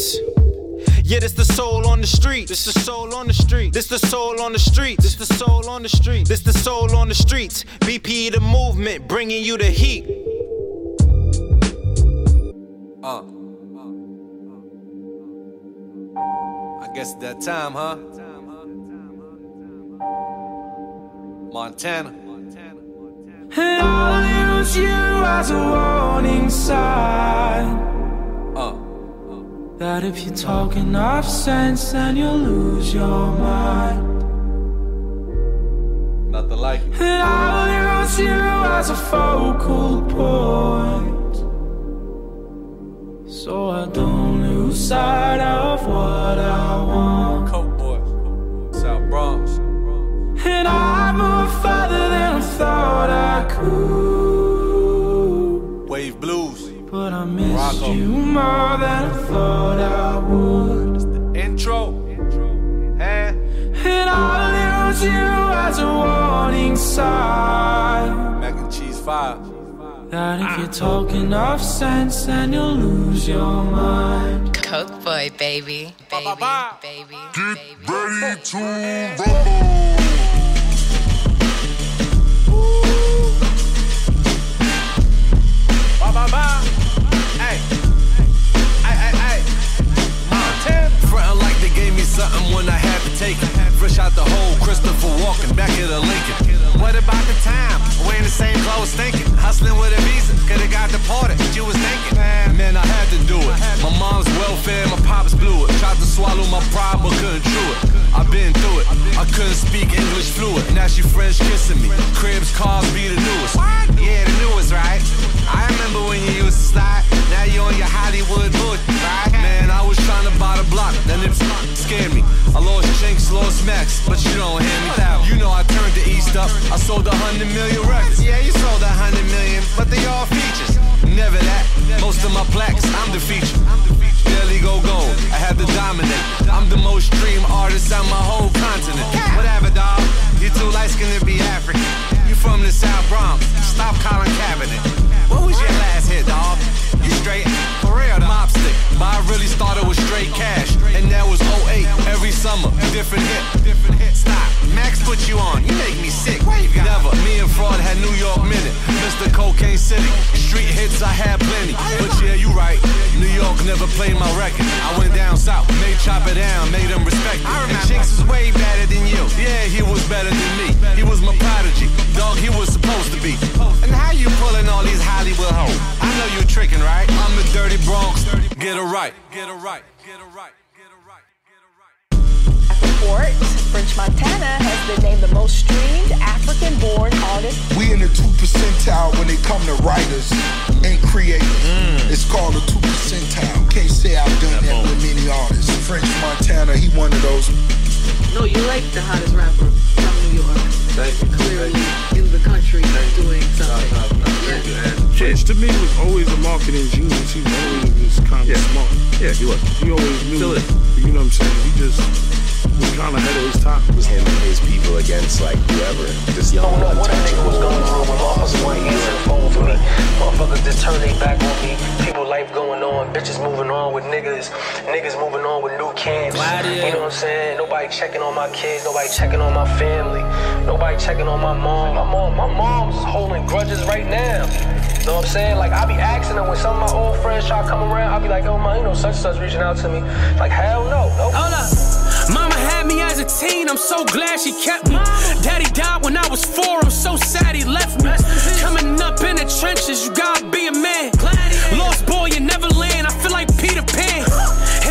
streets. Yeah, this the soul on the street. This the soul on the street. This the soul on the street. This the soul on the street. This the soul on the streets. BP the movement, bringing you the heat. Uh. I guess that time, huh? Montana. And I'll use you as a warning sign. That if you talk enough sense, then you'll lose your mind. Nothing like it. And I'll use you as a focal point. So I don't lose sight of what I want. Coke boy, South Bronx. And I move further than I thought I could. But I missed Rocco. you more than I thought I would. It's the intro. And, and I'll use you as a warning sign. Mac and cheese fire. That if you're talking enough sense, then you'll lose your mind. Coke boy, baby. Baby, ba, ba, ba. baby. Get baby. ready to rumble. Ba, ba, ba. Something when I had to take it. Fresh out the hole, Christopher walking back at a Lincoln. What about the time? Wearing the same clothes, thinking. Hustling with a visa, could've got deported. You was thinking, man, I had to do it. My mom's welfare, my pops blew it. Tried to swallow my pride, but couldn't chew it. I've been through it. I couldn't speak English fluent. Now she French kissing me. Cribs, cars be the newest. Yeah, the newest, right? I remember when you used to slide. Now you on your Hollywood right? Man, I was trying to buy the block, then it scared me. I lost Chinx, lost max, but you don't hear me. You know I turned the east up. I sold a hundred million records. Yeah, you sold a hundred million, but they all features. Never that. Most of my plaques, I'm the feature. Barely go gold. I had to dominate. I'm the most streamed artist on my whole continent. Whatever, dog. You too light skinned to be African. From the South Bronx. Stop calling cabinet. What was your last hit, dog? You straight for real, mop stick. But I really started with straight cash, and that was 08. Every summer, different hit, different hit. Stop. Max put you on. You make me sick. Why you got Never. Me and Fraud had New York minute. Mr. Cocaine City. Street hits I had plenty. But yeah, you right. New York never played my record. I went down south, made chop it down, made them respect it. I remember. And Chinx was way better than you. Yeah, he was better than me. He was my prodigy. Dog, he was supposed to be. And how you pulling all these Hollywood hoes? I know you tricking, right? Get it right. Get it right. Report, French Montana has been named the most streamed African born artist. We in the 2 percentile when it come to writers and creators. Mm. It's called the 2 percentile. Can't say I've done that, that with many artists. French Montana, he one of those. No, you're like the hottest rapper from New York. Thank you. Clearly in the country doing something. No, no, no. Yeah. French to me was always a marketing genius. He always was kind of yeah. smart. Yeah, he was. He always knew. Still is. You know what I'm saying? He just was kind of ahead of his time. Him and his people against like whoever. Just young, don't know what a nigga was going through when motherfuckers want to phone for me. Motherfuckers just turn their back on me. People life going on. Bitches moving on with niggas. Niggas moving on with new camps. You know what I'm saying? Nobody checking on my kids. Nobody checking on my family. Nobody checking on my mom. My mom, my mom's holding grudges right now. You know what I'm saying? Like, I be asking them when some of my old friends try to come around, I'll be like, oh, my, you know, such and such reaching out to me. Like, hell no. Nope. Hold up. Mama had me as a teen, I'm so glad she kept me. Daddy died when I was four, I'm so sad he left me. Coming up in the trenches, you gotta be a man. Lost boy you never land. I feel like Peter Pan.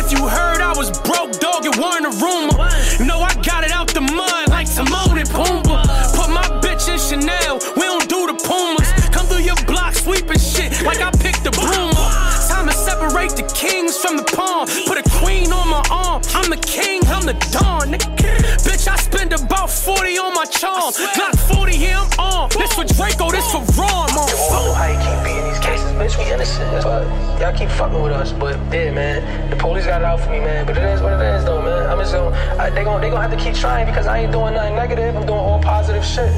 If you heard I was broke, dog, it weren't a rumor. You know I got it out the mud like Timon and Pumbaa. Put my bitch in Chanel, we don't do the Pumas. Come through your block sweeping shit like I picked the broom. Time to separate the kings from the pawn. Put a chain on my arm. I'm the king, I'm the don, Nigga. Bitch, I spend about 40 on my charm. Glock 40, here I'm on. This for Draco, this for Ron. mom. keep being these innocent. That's why y'all keep fucking with us. But yeah, man, the police got it out for me, man. But it is what it is, though, man. I'm just gonna, I, they gonna, they gonna have to keep trying because I ain't doing nothing negative. I'm doing all positive shit.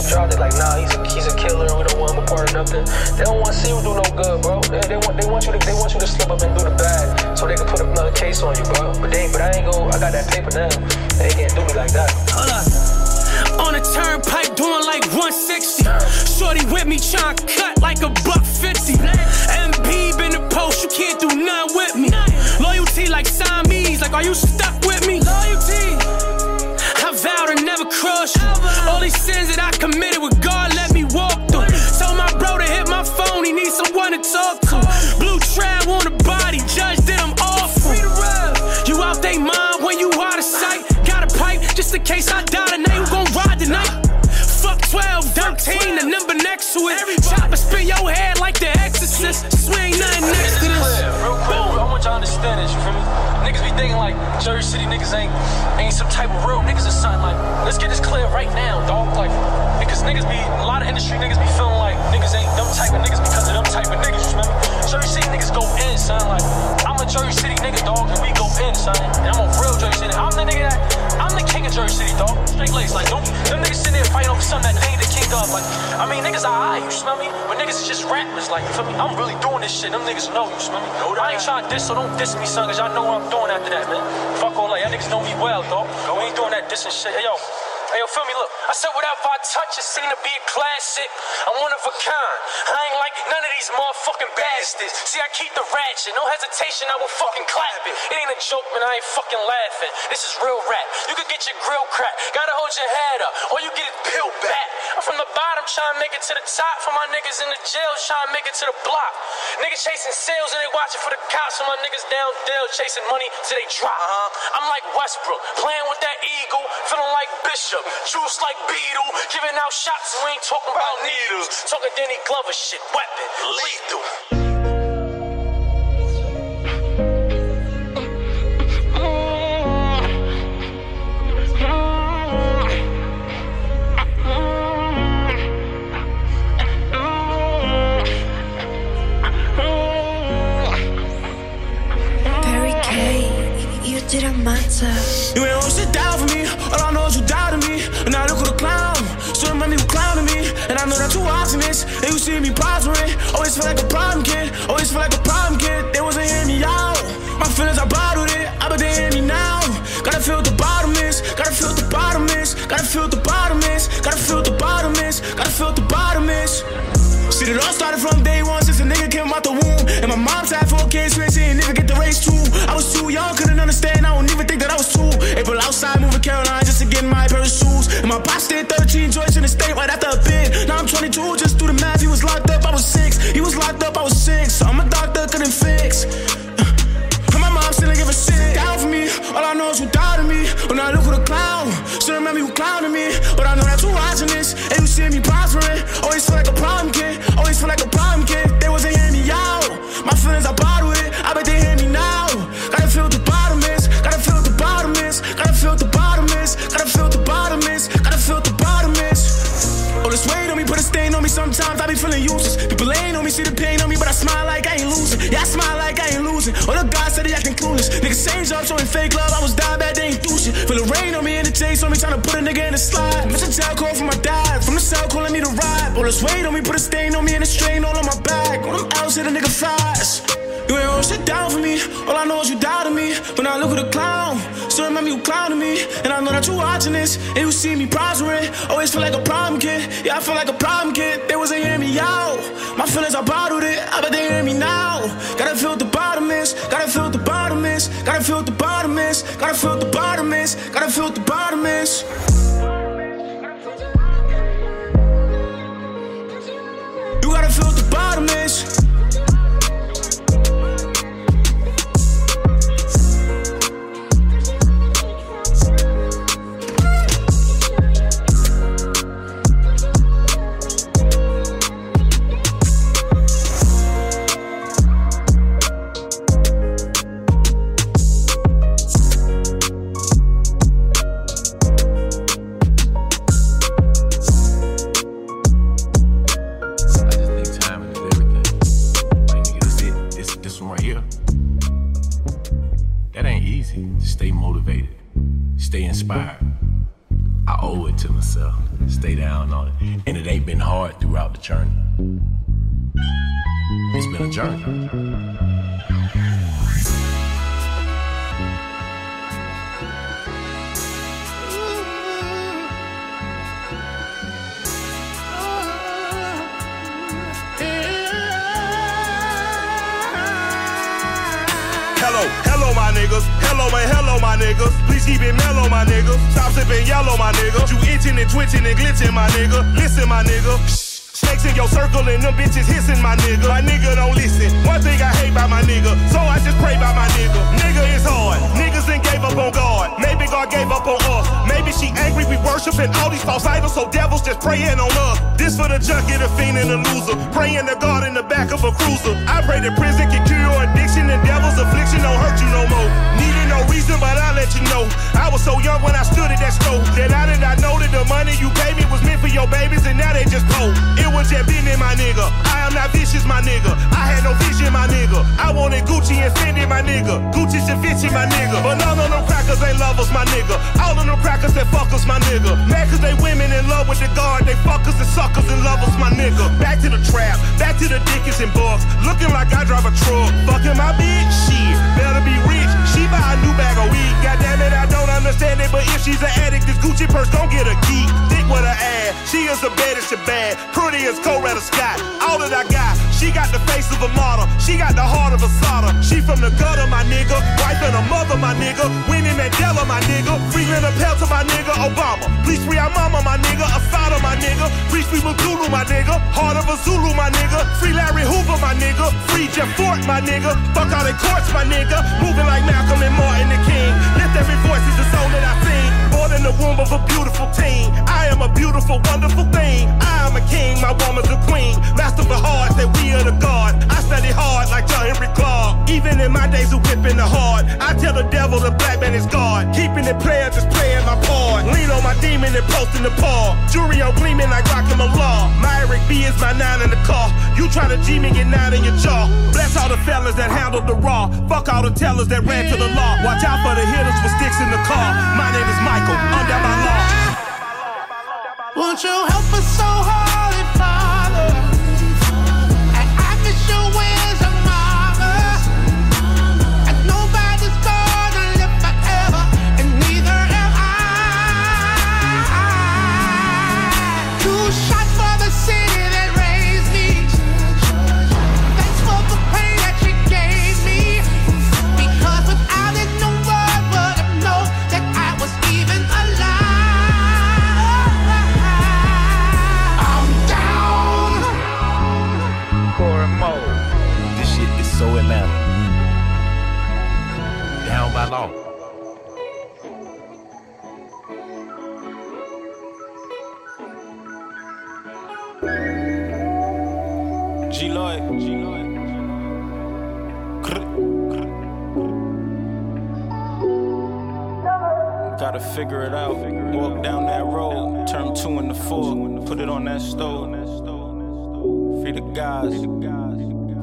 It like, nah, he's a, he's a killer we don't want him a part of nothing. They don't want to see you do no good, bro. They, they want they want you to they want you to slip up and do the bad so they can put another case on you, bro. But they but I ain't go. I got that paper now. They can't do me like that. Hold. On a turnpike doing like 160. Shorty with me trying to cut like a buck 50. MB been the post, you can't do nothing with me. Loyalty like Siamese, like are you stuck with me? Loyalty. I vow to never crush you. All these sins that I committed with God, let me walk through. Told my bro to hit my phone, he needs someone to talk to. Blue trap to it. Chopper spin your head like the exorcist. Swing nothing next to this. Real quick, I want y'all to understand this, you feel me? Niggas be thinking like Jersey City niggas ain't ain't some type of real niggas or something. Like, let's get this clear right now, dog. Like, because niggas be a lot of industry niggas be feeling like niggas ain't them type of niggas because of them type of niggas, you me? Jersey City niggas go in, son. Like, I'm a Jersey City nigga, dog, and we go in, son. And I'm a real Jersey City. I'm the nigga that king of Jersey City, dog. Straight lace. Like, don't them niggas sitting there fighting over something that they ain't the king of. Like, I mean, niggas are high, you smell me? But niggas is just rappers, like, you feel me? I'm really doing this shit. Them niggas know, you smell me? No, I ain't trying to diss, so don't diss me, son, cause y'all know what I'm doing after that, man. Fuck all that. Y'all niggas know me well, dog. We ain't doing that dissing shit. Hey, yo. Hey, yo, feel me, look. I said whatever I touch, it seem to be a classic. I'm one of a kind. I ain't like none of these motherfucking bastards. See, I keep the ratchet. No hesitation, I will fucking clap it. It ain't a joke, man. I ain't fucking laughing. This is real rap. You could get your grill cracked. Gotta hold your head up. All you get is peeled back. I'm from the bottom, trying to make it to the top. For my niggas in the jail, trying to make it to the block. Niggas chasing sales and they watching for the cops. For my niggas down Dale, chasing money till they drop. Uh-huh. I'm like Westbrook, playing with that eagle, feeling like Bishop, juice like Beetle, giving out shots. We ain't talking about needles, talking Danny Glover shit, weapon, lethal. Watching this. You see me prospering. Always oh, feel like a problem kid. Oh, Always feel like a problem kid. They wasn't hearing me out. My feelings, I bottled it. I bet they hear me now. Gotta feel the bottom is. Gotta feel the bottom is. Gotta feel the bottom is. Gotta feel the bottom is. Gotta feel the bottom is. See, it all started from day one since a nigga came out the. And my mom's had four kids, raising and never get the race too. I was too young, couldn't understand. I don't even think that I was two. April outside, moving Caroline just to get my pair of shoes. And my pops did 13 joints in the state right after a bid. Now I'm 22, just do the math. He was locked up, I was six. He was locked up, I was six. So I'm a doctor, couldn't fix. And my mom still ain't give a shit down for me. All I know is you doubted me. When I look at the clown, still remember you clowning me. But I know that you watching this, and you see me prospering. See the pain on me, but I smile like I ain't losing. Yeah, I smile like I ain't losing. All the guys said they acting clueless. Niggas same job, showing fake love. I was down bad, they ain't do shit. Feel the rain on me and the chase on me, trying to put a nigga in the slide. A jail call from my dad. From the cell calling me to ride. All this weight on me, put a stain on me and a strain all on my back. All them L's hit a nigga flies. You ain't hold shit down for me. All I know is you died to me. When I look at the clown, still remember you clowning me. And I know that you watching this, and you see me prospering. Always feel like a problem kid. Yeah, I feel like a problem kid. They wasn't hearing me out. My feelings, I bottled it. I bet they hear me now. Gotta feel the bottom is. Gotta feel the bottom is. Gotta feel the bottom is. Gotta feel the bottom is. Gotta feel the bottom is. You gotta feel the bottom is. Motivated, stay inspired. I owe it to myself. Stay down on it. And it ain't been hard throughout the journey. It's been a journey. Hello, hello, my niggas. Hello and hello, my niggas. Please keep it mellow, my niggas. Stop sipping yellow, my nigga. You itching and twitching and glitching, my nigga. Listen, my nigga. Snakes in your circle and them bitches hissing, my nigga. My nigga don't listen. One thing I hate by my nigga, so I just pray by my nigga. Nigga is hard. Niggas ain't gave up on God. Maybe God gave up on us. Maybe she angry we worshiping all these false idols, so devils just praying on us. This for the junkie, the fiend, and the loser. Praying to God in the back of a cruiser. I pray that prison can cure your addiction and devil's affliction don't hurt you no more. Needed no reason, but I let you know. I was so young when I stood at that stove. That I did not know that the money you gave me was meant for your babies, and now they just cold. It was just been in my nigga. I am not vicious, my nigga. I had no vision, my nigga. I wanted Gucci and Fendi, my nigga. Gucci and Vinci, my nigga. But none of them crackers ain't lovers, my nigga. All of them crackers that fuckers, my nigga. Mad cause they women in love with the guard. They fuckers and suckers and lovers, my nigga. Back to the trap, back to the Dickens and Bucks. Looking like I drive a truck. Fucking my bitch, shit. Better be rich. She buy a new bag of weed. Goddamn it, I don't understand it. But if she's an addict, this Gucci purse gon' get a key. Thick with her ass. She is the baddest and bad. Pretty as Coretta Scott. All that I got. She got the face of a model. She got the heart of a solder. She from the gutter, my nigga. Wife and a mother, my nigga. Winnie Mandela, my nigga. Free Leonard Peltier, my nigga. Obama. Please free our mama, my nigga. Assata, my nigga. Free free Mutulu, my nigga. Heart of a Zulu, my nigga. Free Larry Hoover, my nigga. Free Jeff Fort, my nigga. Fuck all the courts, my nigga. Moving like Malcolm and Martin the King. Lift every voice is the soul that I sing. Born in the womb of a beautiful teen. I am a beautiful, wonderful thing. I am a king, my woman's a queen. Master of hearts, that we are the God. I study hard like John Henrik Clarke. Even in my days of whipping the heart, I tell the devil the black man is God. Keeping it player, just playing my part. Lean on my demon and posting the paw. Jury on gleaming like rockin' my law. My Eric B is my nine in the car. You try to G me, get nine in your jaw. Bless that handled the raw. Fuck all the tellers that ran to the law. Watch out for the hitters with sticks in the car. My name is Michael, under my law. Won't you help us so holy figure it out. Walk down that road, turn two into four, put it on that stove. Free the guys,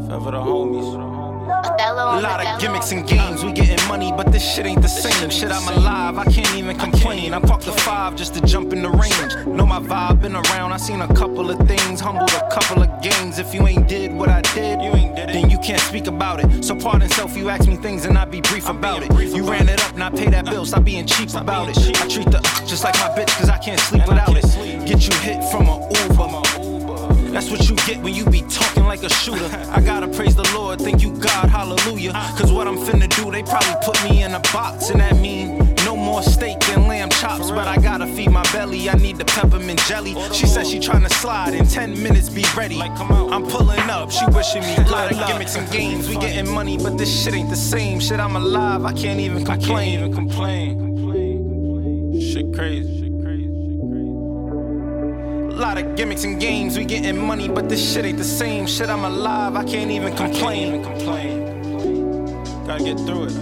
forever the homies. A lot of gimmicks and games, we getting money, but this shit ain't the same. Shit, I'm alive, I can't even complain. I parked the five just to jump in the range. Know my vibe, been around, I seen a couple of things, humbled a couple of games. If you ain't did what I did, you ain't did it. then you can't speak about it. So pardon self, you ask me things and I be brief about it. You ran it up, and I pay that bill, stop being cheap about it. I treat the just like my bitch, cause I can't sleep without it. Get you hit from a Uber. That's what you get when you be talking like a shooter. I gotta praise the Lord, thank you God, hallelujah. Cause what I'm finna do, they probably put me in a box, and that mean no more steak and lamb chops. But I gotta feed my belly, I need the peppermint jelly. She said she tryna slide in 10 minutes, be ready. I'm pulling up, she wishing me a lot of gimmicks and games. We getting money, but this shit ain't the same. Shit, I'm alive, I can't even complain. even complain. Shit crazy. A lot of gimmicks and games, we getting money, but this shit ain't the same. Shit, I'm alive, I can't even complain. even complain. Gotta get through it.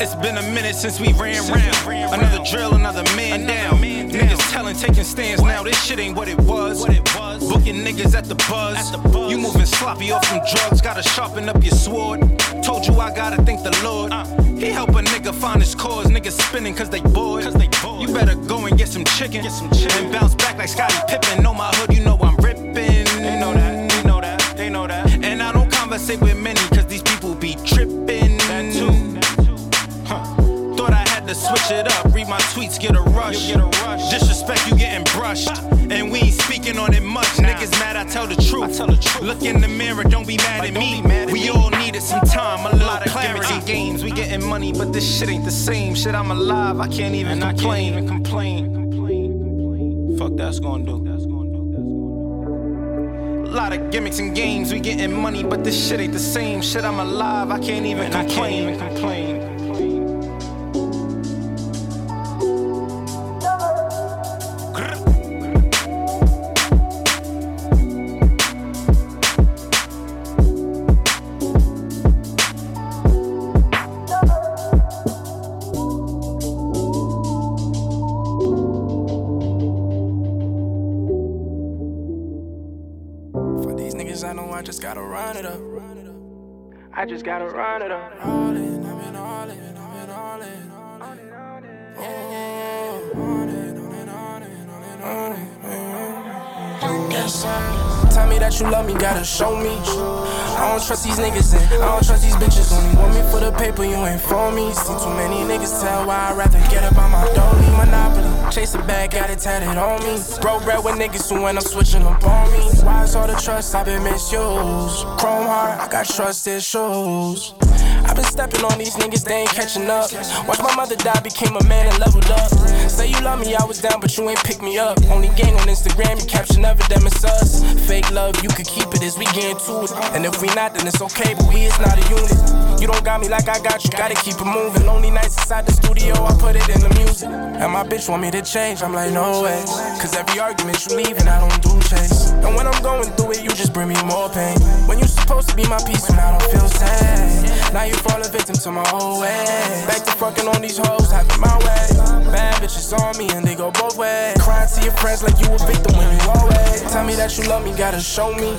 It's been a minute since we ran round. Another drill, another man down. Niggas telling, taking stands now. This shit ain't what it was. What it was. Booking niggas at the buzz. You moving sloppy off some drugs. Gotta sharpen up your sword. Told you I gotta thank the Lord. Uh. He help a nigga find his cause. Niggas spinning cause they bored. You better go and get some chicken. And bounce back like Scottie Pippen. Know my hood, you know I'm ripping. They know that, they know that, they know that. And I don't conversate with many cause these people be tripping. To switch it up. Read my tweets, get a rush. Get a rush. Disrespect, you getting brushed. And we ain't speaking on it much. Niggas mad, I tell the truth. I tell the truth. Look in the mirror, don't be mad at me. we all needed some time, a lot of clarity. games, we getting money, but this shit ain't the same. Shit, I'm alive, I can't even and complain. I can't even complain. complain. Fuck that's gonna do. A lot of gimmicks and games, we getting money, but this shit ain't the same. Shit, I'm alive, I can't even and complain. I can't even complain. I know I just gotta run it up. All in, I'm in all in, I'm in all in. On it, on it. Oh, on it, on it, on it, on it, on it. Yes, Tell me that you love me, gotta show me. I don't trust these niggas and I don't trust these bitches. Only want me for the paper, you ain't for me. See too many niggas tell why I'd rather get up on my dolly. Monopoly, chase a bag, got it tatted on me. Bro, bread with niggas who when I'm switching up on me. Why is all the trust I've been misused? Chrome heart, I got trust issues. Been stepping on these niggas, they ain't catching up. Watch my mother die, became a man and leveled up. Say you love me, I was down, but you ain't pick me up. Only gang on Instagram, you capture never them it's us. Fake love, you could keep it as we get into it. And if we not, then it's okay, but we is not a unit. You don't got me like I got you, gotta keep it moving. Lonely nights inside the studio, I put it in the music. And my bitch want me to change, I'm like, no way. Cause every argument you leave, and I don't do chase. And when I'm going through it, you just bring me more pain. When you supposed to be my peace, when I don't feel sad. Now you fall a victim to my whole way. Back to fucking on these hoes, having my way. Bad bitches on me and they go both ways. Crying to your friends like you a victim when you always. Tell me that you love me, gotta show me.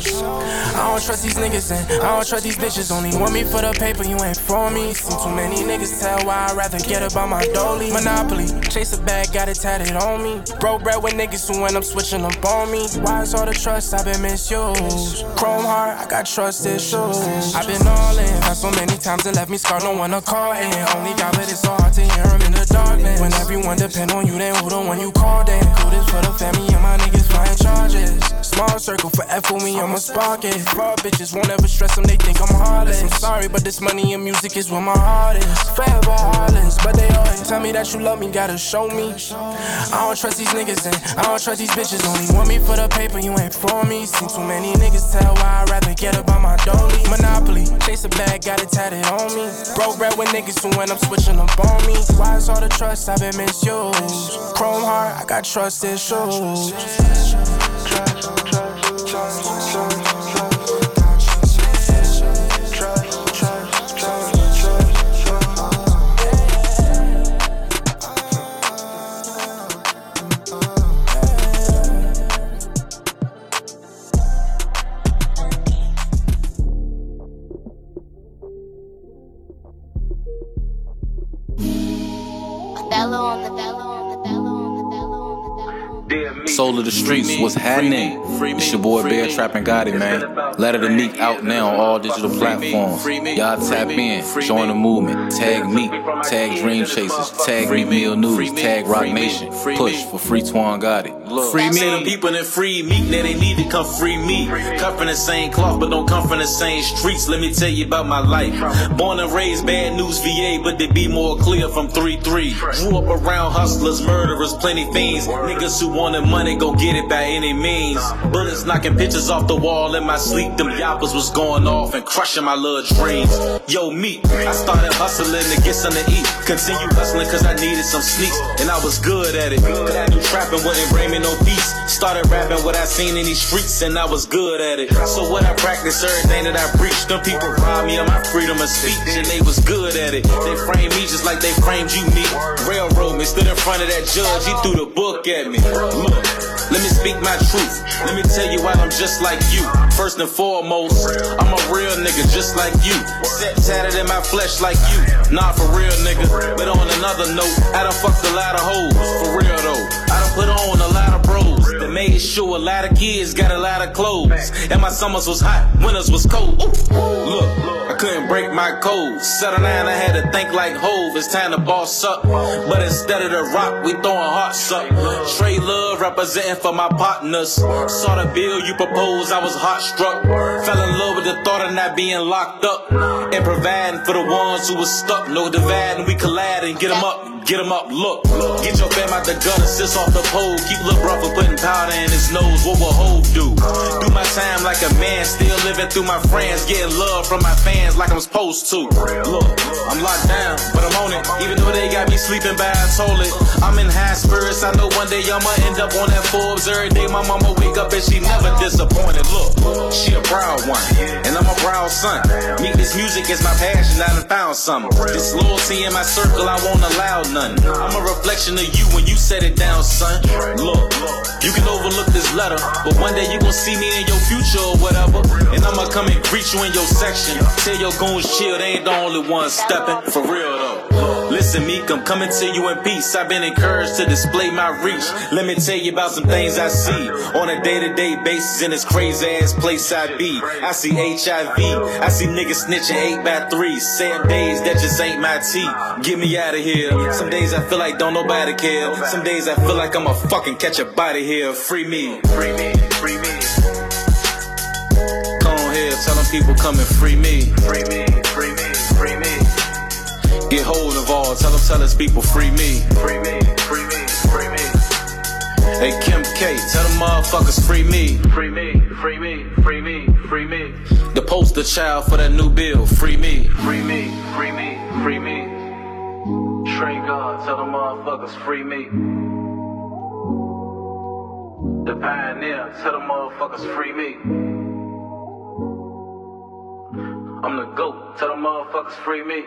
I don't trust these niggas and I don't trust these bitches. Only want me for the paper, you ain't for me. Seen too many niggas tell why I'd rather get up on my dolly. Monopoly, chase a bag, got it tatted on me. Bro, bread with niggas who when I'm switching up on me. Why is all the trust I've been misused? Chrome heart, I got trust issues. I've been all in, had so many times it left me scarred, one to call in. Only God, but it's so hard to hear him in the darkness. When everyone depend on you, then who the one you call then? Do this for the family and my niggas flying charges. Small circle for F with me, I'ma spark it. Fraud bitches won't ever stress them, they think I'm heartless. I'm sorry, but this money and music is where my heart is. Forever heartless, they tell me that you love me, gotta show me. I don't trust these niggas and I don't trust these bitches. Only want me for the paper, you ain't for me. Seen too many niggas tell why I'd rather get up on my dolly. Monopoly, chase a bag, got it tatted on me. Broke bread with niggas who when I'm switching up on me. Why is all the trust I've been misused? Chrome heart, I got trust issues. Trust, what's happening? It's your boy Bear Trapping Got It, man. Letter to Meek out now on all digital platforms. Y'all tap in, join the movement. Tag Meek, tag Dream Chasers, tag Meek Mill News, tag Roc Nation. Push for Free Twan Gotti. Free me. Say them people that free me, that they need to come free me. Cut from the same cloth, but don't come from the same streets. Let me tell you about my life. Born and raised, bad news VA, but they be more clear from 3-3. Grew up around hustlers, murderers, plenty fiends. Niggas who wanted money go gon' get it by any means. Bullets knocking pictures off the wall in my sleep. Them yappers was going off and crushing my little dreams. Yo, me, I started hustling to get something to eat. Continue hustling cause I needed some sneaks. And I was good at it. Cause I knew trapping wouldn't bring me no peace. Started rapping what I seen in these streets and I was good at it. So what I practice everything that I preach. Them people robbed me of my freedom of speech and they was good at it. They framed me just like they framed you, me. Railroad me, stood in front of that judge. He threw the book at me. Look, let me speak my truth. Let me tell you why I'm just like you. First and foremost, I'm a real nigga just like you. Set tatted in my flesh like you. Not for real, nigga. But on another note, I done fucked a lot of hoes. For real though, I done put on a made sure a lot of kids got a lot of clothes. And my summers was hot, winters was cold. Look, I couldn't break my code. Settle down, I had to think like Hove. It's time to boss up. But instead of the rock, we throwing hearts up. Trade love representing for my partners. Saw the bill you proposed, I was heart struck. Fell in love with the thought of not being locked up. And providing for the ones who was stuck. No dividing, we collide and get them up. Get him up, look. Get your fam out the gutter, sis off the pole. Keep Lil Bro putting powder in his nose. What will Hove do? Do my time like a man, still living through my friends. Getting love from my fans like I'm supposed to. Look, I'm locked down, but I'm on it. Even though they got me sleeping by a toilet. I'm in high spirits, I know one day I'ma end up on that Forbes. Every day my mama wake up and she never disappointed. Look, she a proud one, and I'm a proud son. Me, this music is my passion, I done found something. This loyalty in my circle, I won't allow nothing. I'm a reflection of you when you set it down, son. Look, you can overlook this letter, but one day you gon' see me in your future or whatever. And I'ma come and greet you in your section. Tell your goons chill, they ain't the only ones stepping. For real though. Listen, Meek, I'm coming to you in peace. I've been encouraged to display my reach. Let me tell you about some things I see on a day to day basis in this crazy ass place I be. I see HIV, I see niggas snitching 8 by 3 Sad days that just ain't my tea. Get me out of here. Some days I feel like don't nobody care. Some days I feel like I'ma fucking catch a body here. Free me. Free me. Free me. Come on here, tell them people come and free me. Free me. Free me. Free me. Get hold of all, tell them, tell us people free me. Free me. Free me. Free me. Hey Kim K, tell them motherfuckers free me. Free me, free me, free me, free me. The poster child for that new bill, free me. Free me, free me, free me. Trey God, tell them motherfuckers free me. The pioneer, tell them motherfuckers free me. I'm the GOAT, tell them motherfuckers free me.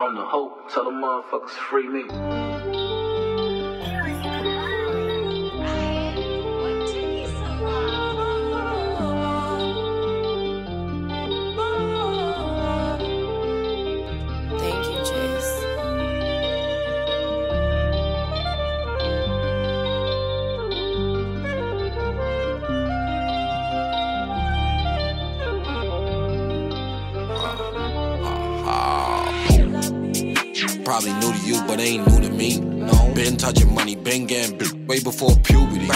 I'm the hope, tell them motherfuckers free me. New to you, but ain't new to me. No. Been touching money, been getting big way before puberty.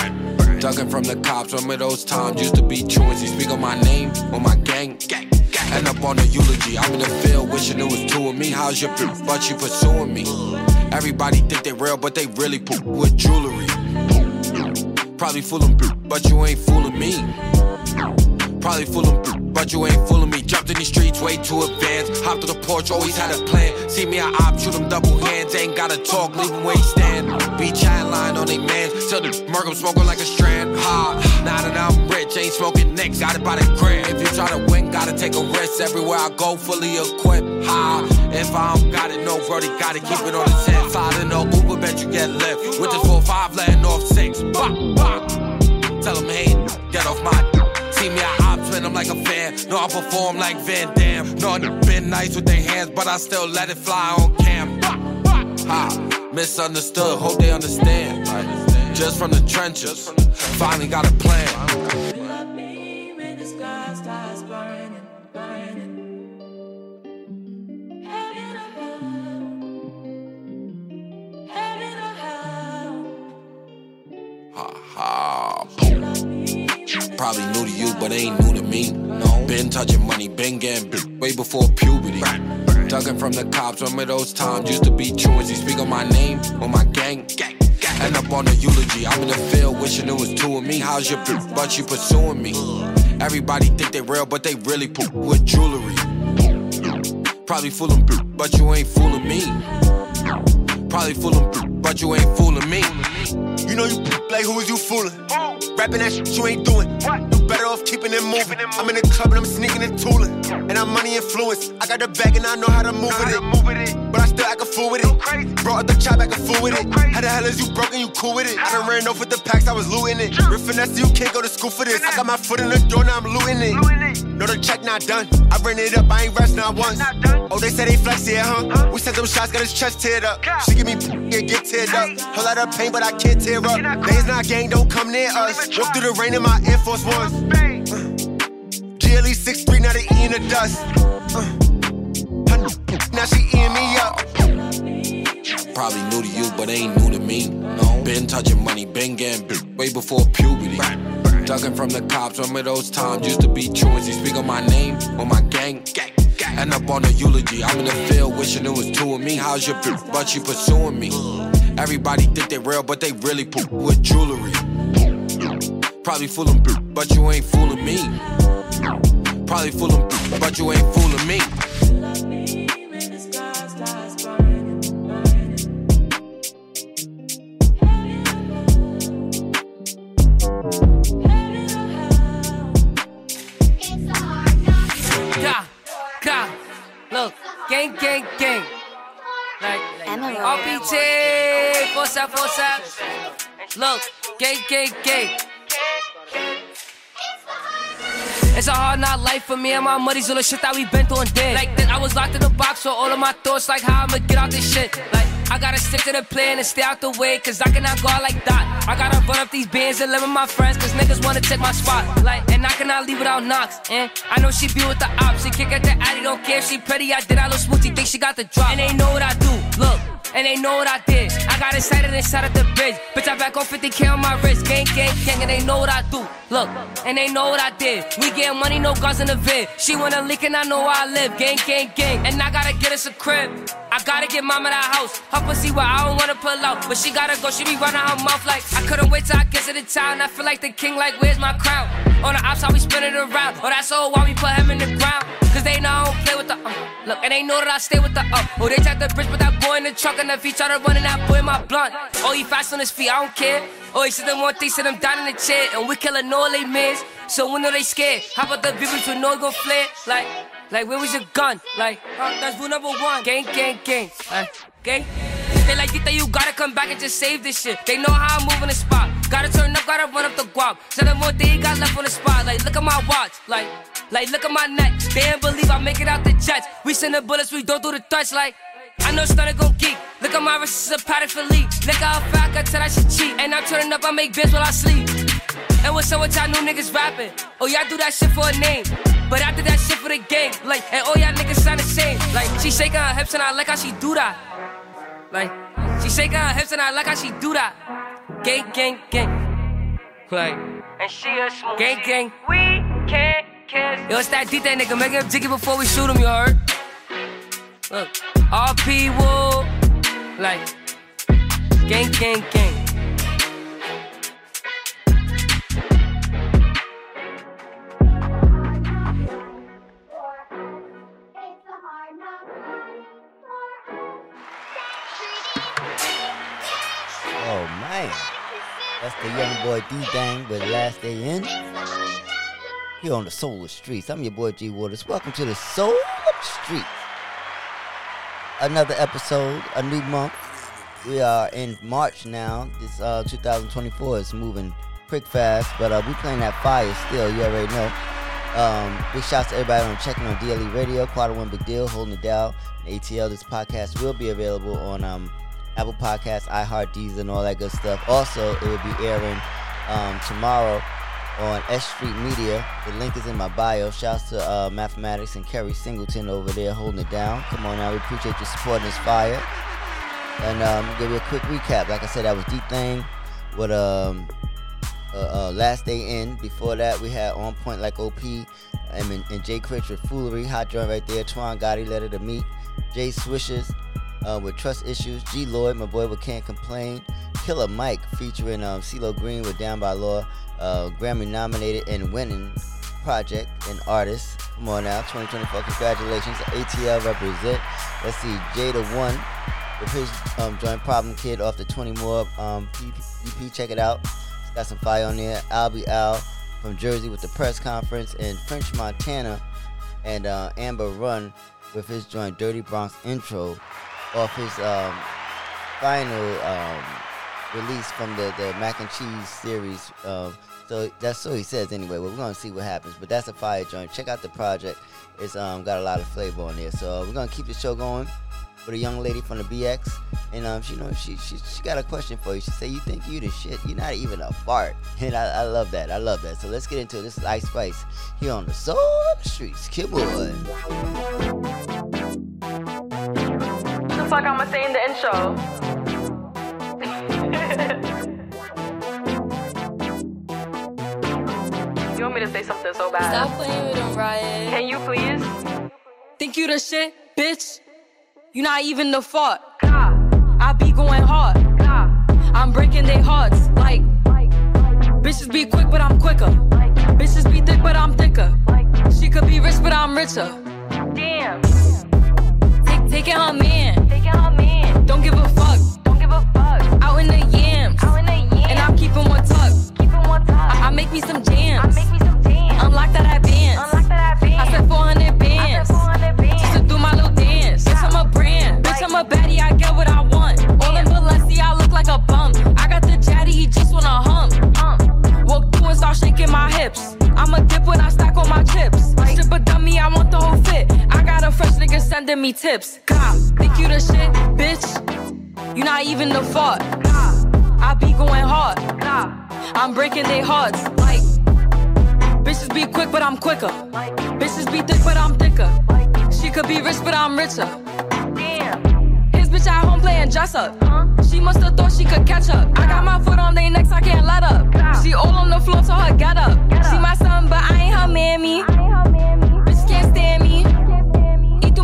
Ducking from the cops, remember those times used to be truancy. Speak on my name or my gang. End up on a eulogy. I'm in the field wishing it was two of me. How's your bitch? But you pursuing me. Everybody think they real, but they really poop with jewelry. Probably fooling, but you ain't fooling me. Probably fooling, but you ain't fooling me. Jumped in these streets way too advanced. Hopped to the porch, always had a plan. See me, I op, shoot them double hands. Ain't gotta talk, leave them where he stand. Be chat line on they mans. Till the murk, I'm smoking like a strand. Ha, now that I'm rich, ain't smoking next. Got it by the gram. If you try to win, gotta take a risk. Everywhere I go, fully equipped. Ha, if I don't got it, no, Brody gotta Keep it on the 10. Slide in no Uber, bet you get lift. With this 4-5, like a fan. No, I perform like Van Damme. No, I been nice with their hands, but I still let it fly on cam. Ha, misunderstood, hope they understand. Just from the trenches, finally got a plan. Probably new to you, but ain't new to me. No. Been touching money, been getting big way before puberty. Ducking from the cops, remember those times used to be truancy. Speak on my name or my gang. End up on a eulogy. I'm in the field wishing it was two of me. How's your bitch? But you pursuing me. Everybody think they real, but they really poop with jewelry. Probably fooling, but you ain't fooling me. Probably fooling, but you ain't fooling me. You know you like who is you fooling? Rapping that shit you ain't doing. You better off keeping it moving. I'm in the club and I'm sneaking and tooling. And I'm money influence. I got the bag and I know how to move with it. But I still act a fool with it. Brought up the chop, act a fool with it. How the hell is you broken? You cool with it? I done ran off with the packs, I was looting it. With finesse, you can't go to school for this. I got my foot in the door, now I'm looting it. No, the check not done. I ran it up, I ain't rest not once. Oh, they said they flex here, huh? We sent them shots, got his chest teared up. She give me and get teared up. Whole lot of pain, but I can't tear up. Days not gang, don't come near us. Walk through the rain in my Air Force Ones. Uh, GLE 6'3, now they eating the dust. Uh, now she eating me up. Probably new to you, but ain't new to me. No. Been touching money, been getting big, way before puberty. Ducking from the cops, remember those times used to be truancy. Speak on my name or my gang. End up on a eulogy. I'm in the field wishing it was two of me. How's your bitch? But you pursuing me. Everybody think they real, but they really poop with jewelry. Probably fooling, but you ain't fooling me. Probably fooling, but you ain't fooling me. Gang, gang, gang. Like, RPT, force up, force up. Look, gang, gang, gang. It's a hard not life for me and my muddies, all the shit that we been through and did. Like this, I was locked in a box, so all of my thoughts, like how I'ma get out this shit. Like, I gotta stick to the plan and stay out the way, cause I cannot go out like that. I gotta run up these bands and live with my friends, cause niggas wanna take my spot. Like, and I cannot leave without knocks. And I know she be with the ops, she kick at the addy, don't care if she pretty. I did, I little smoothie, think she got the drop. And they know what I do, look. And they know what I did. I got excited inside of the bridge. Bitch, I back on 50k on my wrist. Gang, gang, gang, and they know what I do. Look, and they know what I did. We getting money, no guns in the vid. She wanna leak and I know where I live. Gang, gang, gang. And I gotta get us a crib. I gotta get mama that house. Her pussy where I don't wanna pull out. But she gotta go, she be running her mouth like I couldn't wait till I get to the town. I feel like the king, like, where's my crown? On the ops, how we spin it around. Oh, that's all why we put him in the ground. Cause they know I don't play with the uh. Look, and they know that I stay with the up. Oh, they tried the bridge, but that boy in the truck, and if he try to run in that boy in my blunt. Oh, he fast on his feet, I don't care. Oh, he said them one thing, sit them down in the chair, and we killing all they mans. So when are they scared? How about the people who know gon' flare? Like, like where was your gun? Like, uh, that's rule number one. Gang, gang, gang. Like, gang. They like, Gita, you gotta come back and just save this shit. They know how I move in the spot. Gotta turn up, gotta run up the guap. Said them more they got left on the spot. Like, look at my watch. Like, like, look at my neck. They ain't believe I make it out the jets. We send the bullets, we don't do the touch. Like, I know stunner gon' geek. Look at my wrist, it's a pattern for leak. Look how fat I tell I shit cheat. And I'm turning up, I make biz while I sleep. And what's up with y'all new niggas rapping? Oh, y'all do that shit for a name. But I after that shit for the gang. Like, and all y'all niggas sound the same. Like, she shaking her hips and I like how she do that. Like, she shaking her hips and I like how she do that. Gang, gang, gang. Like, And she a smooth. gang, gang. We can't kiss. Yo, it's that D-Thing nigga. Make him jiggy before we shoot him, you heard? Look, RP Woo. Like, gang, gang, gang. Oh man. That's the young boy D Dang with Last Day In. Here on the Solar Streets. I'm your boy G Waters. Welcome to the Soul Streets. Another episode, a new month. We are in March now. This uh 2024 is moving quick fast, but uh we playing that fire still, you already know. Um, big shouts to everybody on checking on DLE Radio, Quarter One Big Deal, holding it down. ATL, this podcast will be available on um Apple Podcasts, iHeart, Deezer, and all that good stuff. Also, it will be airing um, tomorrow on S Street Media. The link is in my bio. Shouts to uh, Mathematics and Kerry Singleton over there holding it down. Come on now, we appreciate you supporting this fire. And um, give you a quick recap. Like I said, that was D Thing with um, uh, uh, Last Day In. Before that, we had On Point Like OP and, and Jay Critch with Foolery. Hot joint right there. Twan Gotti, Letter to Meek. Jay Swishers. Uh, with Trust Issues. G Lloyd, my boy, but can't complain. Killer Mike featuring um, CeeLo Green with Down by Law, uh, Grammy nominated and winning project and artist. Come on now, 2024. Congratulations, ATL represent. Let's see, Jada One with his um, joint Problem Kid off the 20 More um, EP. Check it out. It's got some fire on there. I'll Al from Jersey with the press conference, and French Montana and uh, Amber Run with his joint Dirty Bronx intro off his um, final um, release from the, the Mac and Cheese series. Uh, so that's so he says anyway. Well, we're gonna see what happens, but that's a fire joint. Check out the project. It's um, got a lot of flavor on there. So uh, we're gonna keep the show going with a young lady from the BX, and um, she you know she, she she got a question for you. She said, "You think you the shit? You're not even a fart." And I, I love that. I love that. So let's get into it. This is Ice Spice here on the Soul of the Streets. Kid boy. Just like I'ma say in the intro. you want me to say something so bad? Stop playing with him, Riot. Can you please? Think you the shit, bitch? You not even the fuck. I be going hard. I'm breaking their hearts. Like, bitches be quick, but I'm quicker. Bitches be thick, but I'm thicker. She could be rich, but I'm richer. Damn. Take, taking her man. Taking her man. Don't give a fuck. Don't give a fuck. Out in the yams. Out in the yams. And I'm keeping one tuck. Keeping one tuck. I, I make me some jams. I make me some jams. Unlock that advance. Unlock that advance. I said 400 bands. I said 400 bands. Just to do my little dance. Bitch, I'm a brand. Bitch, I'm a baddie. I get what I want. Nigga me tips. Think you the shit, bitch? You not even the fault. I be going hard. I'm breaking their hearts. Like, bitches be quick, but I'm quicker. Bitches be thick, but I'm thicker. She could be rich, but I'm richer. Damn. His bitch at home playing dress up. She must have thought she could catch up. I got my foot on their necks, I can't let up. She all on the floor, so her get up. She my son, but I ain't her mammy. Bitch can't stand me.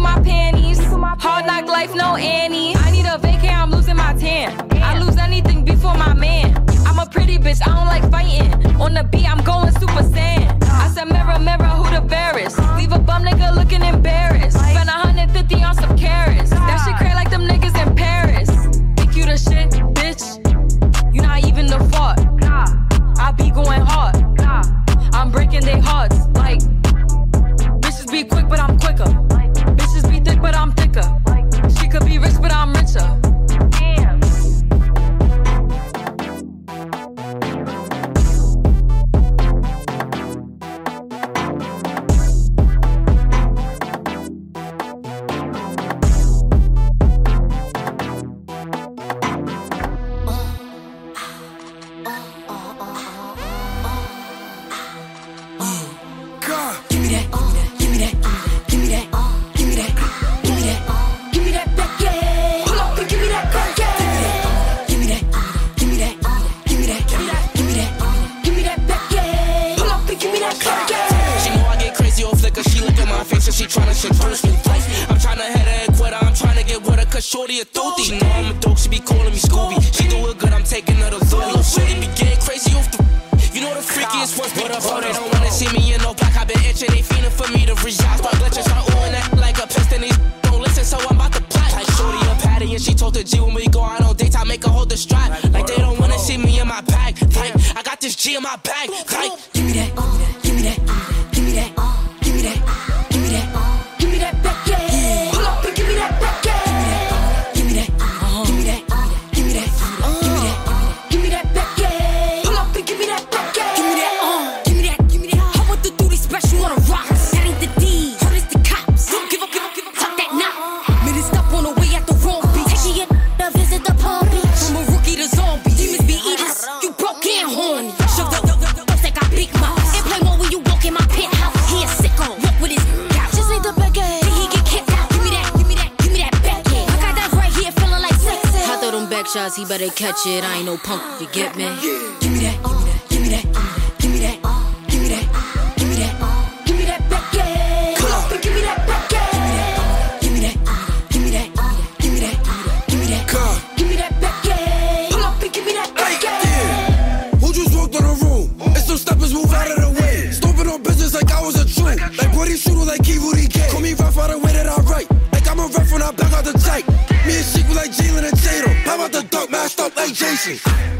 My panties. Hard knock life, no Annie. I need a vacay, I'm losing my tan. I lose anything before my man. I'm a pretty bitch, I don't like fighting. On the beat, I'm going super saiyan. I said, mirror, mirror, who the fairest? Leave a bum nigga looking embarrassed. Spend 150 on some carrots. That shit crazy like them niggas in Paris. Think you the shit, bitch? You not even the fault. I be going hard. I'm breaking their hearts. Like, bitches be quick, but I'm quicker. But I'm thicker. She could be rich, but I'm richer. She know I get crazy on flicker. She look at my face and she tryna seduce me. I'm tryna head her quitter. I'm tryna get with her cause shorty a thothy. She know I'm a dope. She be calling me Scooby. She do it good. I'm taking her to. Little shorty be getting crazy off the. You know the freakiest ones put up on. They don't wanna see me in no black. I been itching. They feeling for me to react. Start glitching. Start oohing that like a piston. These don't listen. So I'm about to plot. Like shorty a patty and she told the G when we go out on dates. I make her hold the strap. Like they don't wanna see me in my pack. Like I got this G in my bag. Like Give me that, give me that, he better catch it. I ain't no punk, you get me? Give me that, give me that, motivation.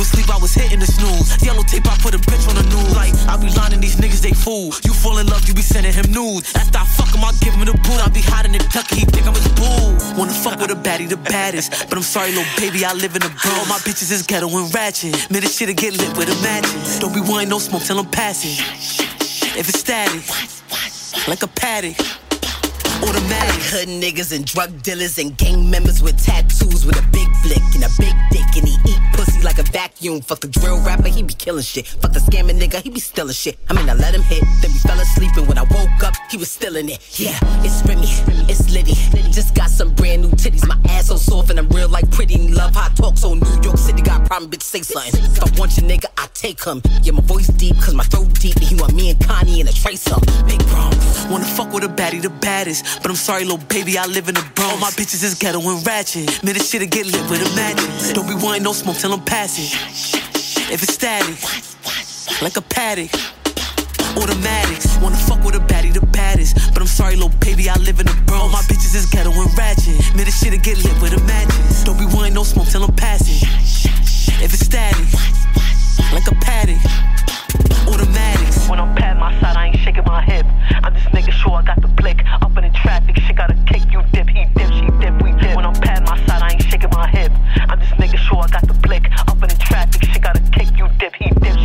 Would sleep, I was hitting the snooze. Yellow tape, I put a bitch on the news. Like, I be lining these niggas, they fool. You fall in love, you be sending him nudes. After I fuck him, I give him the boot. I be hiding the duck, he think I'm his boo. Wanna fuck with a baddie, the baddest. But I'm sorry, little baby, I live in the Bronx. My bitches is ghetto and ratchet. Man, this shit'll get lit with a matches. Don't be wanting no smoke till I'm passing. If it's static, like a paddock. Automatic. Hood niggas and drug dealers and gang members with tattoos with a big flick and a big dick and he eat pussy like a vacuum. Fuck the drill rapper, he be killing shit. Fuck the scamming nigga, he be stealing shit. I mean, I let him hit, then we fell asleep and when I woke up, he was still in it. Yeah, it's Remy, it's Liddy. Just got some brand new titties. My ass so soft and I'm real like pretty. Love how I talk so New York City got a problem, bitch, say something. If I want your nigga, I take him. Yeah, my voice deep, cause my throat deep, and he want me and Connie in a trace up. Big Bronx. Wanna fuck with a baddie, the baddest. But I'm sorry, little baby, I live in the Bronx. All my bitches is ghetto and ratchet. Man, this shit'll get lit with a matches. Don't be wanting no smoke till I'm passing. If it's static, like a paddock. Automatics. Wanna fuck with a baddie, the baddest. But I'm sorry, little baby, I live in the Bronx. All my bitches is ghetto and ratchet. Man, this shit'll get lit with a matches. Don't be wanting no smoke till I'm passing. If it's static, like a paddock. Automatics. When I'm pat my side, I ain't shaking my hip. I'm just making sure I got the blick. Up in the traffic, shit gotta kick You dip, he dip, she dip, we dip. When I'm pat my side, I ain't shaking my hip. I'm just making sure I got the blick. Up in the traffic, shit gotta kick You dip, he dip,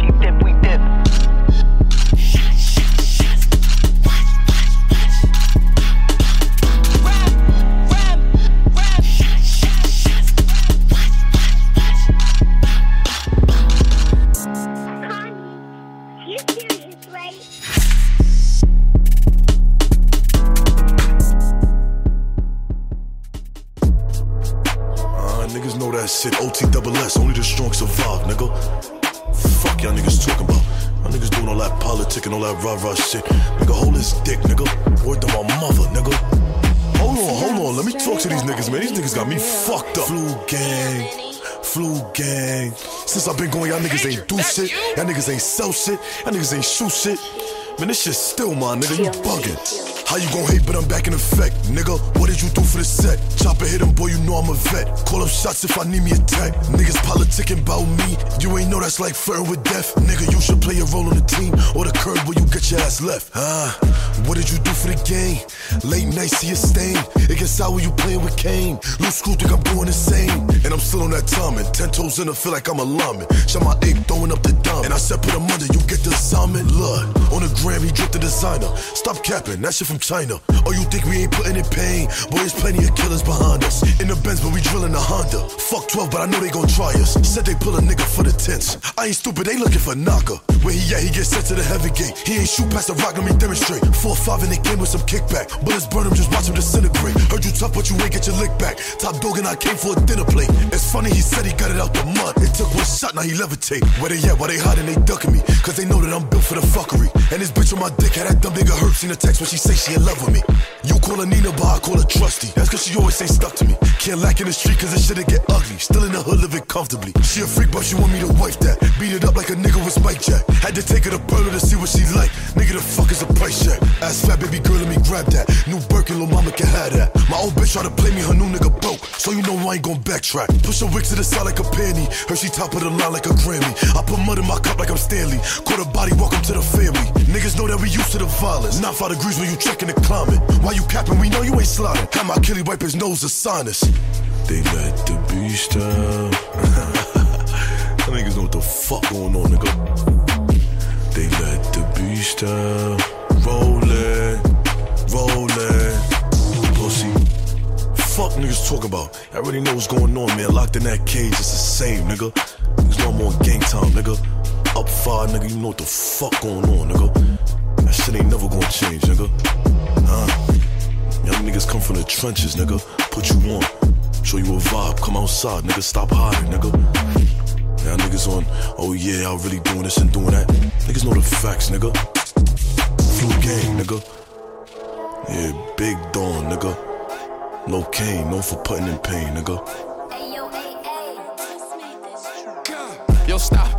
know. OT double S, only the strong survive, nigga. Fuck y'all niggas talking about. Y'all niggas doing all that politic and all that rah rah shit. Nigga, hold this dick, nigga. Word to my mother, nigga. Hold on, hold on. Let me talk to these niggas, man. These niggas got me fucked up. Flu gang. Flu gang. Since I've been going, y'all niggas ain't do shit. Y'all niggas ain't sell shit. Y'all niggas ain't shoot shit. Man, this shit still my nigga. You bugging. How you gon' hate, but I'm back in effect, nigga? What did you do for the set? Chopper hit him, boy, you know I'm a vet. Call up shots if I need me a tech. Niggas politicking about me. You ain't know that's like flirting with death. Nigga, you should play a role on the team or the curb where you get your ass left. Ah, what did you do for the game? Late night, see a stain. It gets out when you playing with Kane. Loose screw think I'm going same. And I'm still on that timing. Ten toes in, I feel like I'm a lineman. Shot my eight, throwing up the dime. And I said, put him under, you get the assignment. Look, on the gram, he dripped the designer. Stop capping, that shit from from China. Oh, you think we ain't putting in pain? Boy, there's plenty of killers behind us. In the Benz, but we drilling the Honda. Fuck 12, but I know they gon' try us. Said they pull a nigga for the tents. I ain't stupid, they looking for knocker. Where he at? He get sent to the heavy gate. He ain't shoot past the rock, let me demonstrate. 4-5 in the game with some kickback. Bullets burn him, just watch him disintegrate. Heard you tough, but you ain't get your lick back. Top dog and I came for a dinner plate. It's funny, he said he got it out the mud. It took one shot, now he levitate. Where they at? Why they hiding? They ducking me. Cause they know that I'm built for the fuckery. And this bitch on my dick had that dumb nigga hurt. Seen the text when she say she in love with me. You call her Nina, but I call her Trusty. That's cause she always stay stuck to me. Can't lack in the street cause it shit'll get ugly. Still in the hood living comfortably. She a freak, but she want me to wife that. Beat it up like a nigga with Mike Jack. Had to take her to Burler to see what she like. Nigga, the fuck is a price check? Ass fat baby girl, let me grab that. New Birkin, little mama can have that. My old bitch try to play me, her new nigga broke. So you know I ain't gon' backtrack. Push her wig to the side like a panty. Her she top of the line like a Grammy. I put mud in my cup like I'm Stanley. Caught a body, welcome to the family. Niggas know that we used to the violence. Not five degrees when you checking the climate. Why you capping? We know you ain't sliding. Have my killie wipe his nose a sinus. They let the beast out. Them niggas know what the fuck going on, nigga. They let the beast out. Rollin', rollin'. Pussy. Fuck niggas talk about. I already know what's going on, man. Locked in that cage, it's the same, nigga. Niggas know I'm gang time, nigga. Up five, nigga, you know what the fuck going on, nigga. That shit ain't never gonna change, nigga. Huh? Young niggas come from the trenches, nigga. Put you on. Show you a vibe. Come outside, nigga. Stop hiding, nigga. Now niggas on, oh yeah, I'm really doing this and doing that. Niggas know the facts, nigga. Flu gang, nigga. Yeah, big dawn, nigga. No cane, known for putting in pain, nigga. Yo, stop,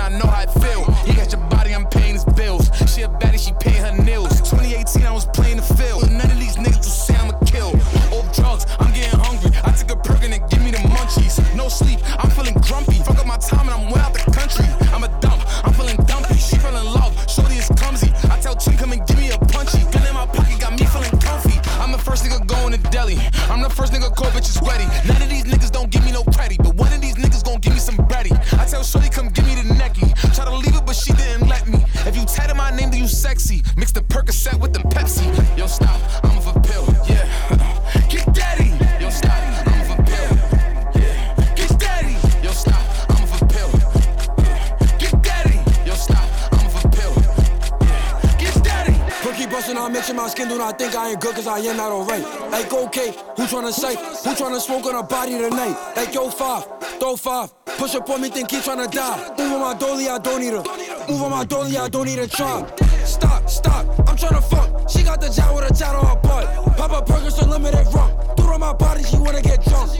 drilling, I know how it feel. You got your body, I'm paying his bills. She a baddie, she paying her nails. 2018, I was playing the field. None of these niggas will say I'm a kill. Off drugs, I'm getting hungry. I took a perk and give me the munchies. No sleep, I'm feeling grumpy. Fuck up my time and I'm way out the country. I'm a dump, I'm feeling dumpy. She fell in love, shorty is clumsy. I tell Chin, come and give me a punchy. Gun in my pocket, got me feeling comfy. I'm the first nigga going to deli. I'm the first nigga call bitches ready. None of these niggas don't give me no credit, but one of these niggas gon' give me some bready. I tell Shorty, come give sexy. Mix the Percocet with the Pepsi. Yo, stop, I'm off a pill, yeah. Get daddy. Yo, stop, I'm off a pill. Yeah. Get daddy. Yo, stop, I'm a pill. Yeah. Get stop, I'm off a pill. Yeah. Get daddy. Perky bustin', I mention my skin, do not think I ain't good cause I am not alright. Like, okay, who tryna say? Who tryna smoke on a body tonight? Like, yo, five, throw five. Push up on me, think he tryna die. Move on my dolly, I don't need her. Move on my dolly, I don't need a try. Stop, I'm tryna fuck. She got the job with a tat on her butt. Pop Papa Perkins unlimited rum. Threw on my body, she wanna get drunk.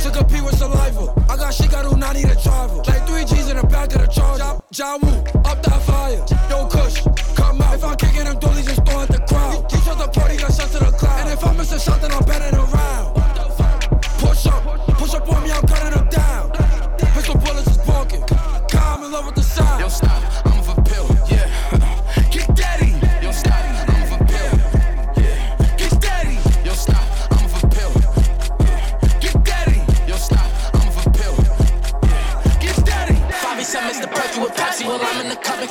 Took a pee with saliva. I got shit, got do need a driver. Like three G's in the back of the charger. Ja up that fire. Yo, Kush, come out. If I'm kicking them dollies, just throw at the crowd. He shot the party, got shot to the cloud. And if I miss a shot, then I'm betting around. Push up, push up on me, I'm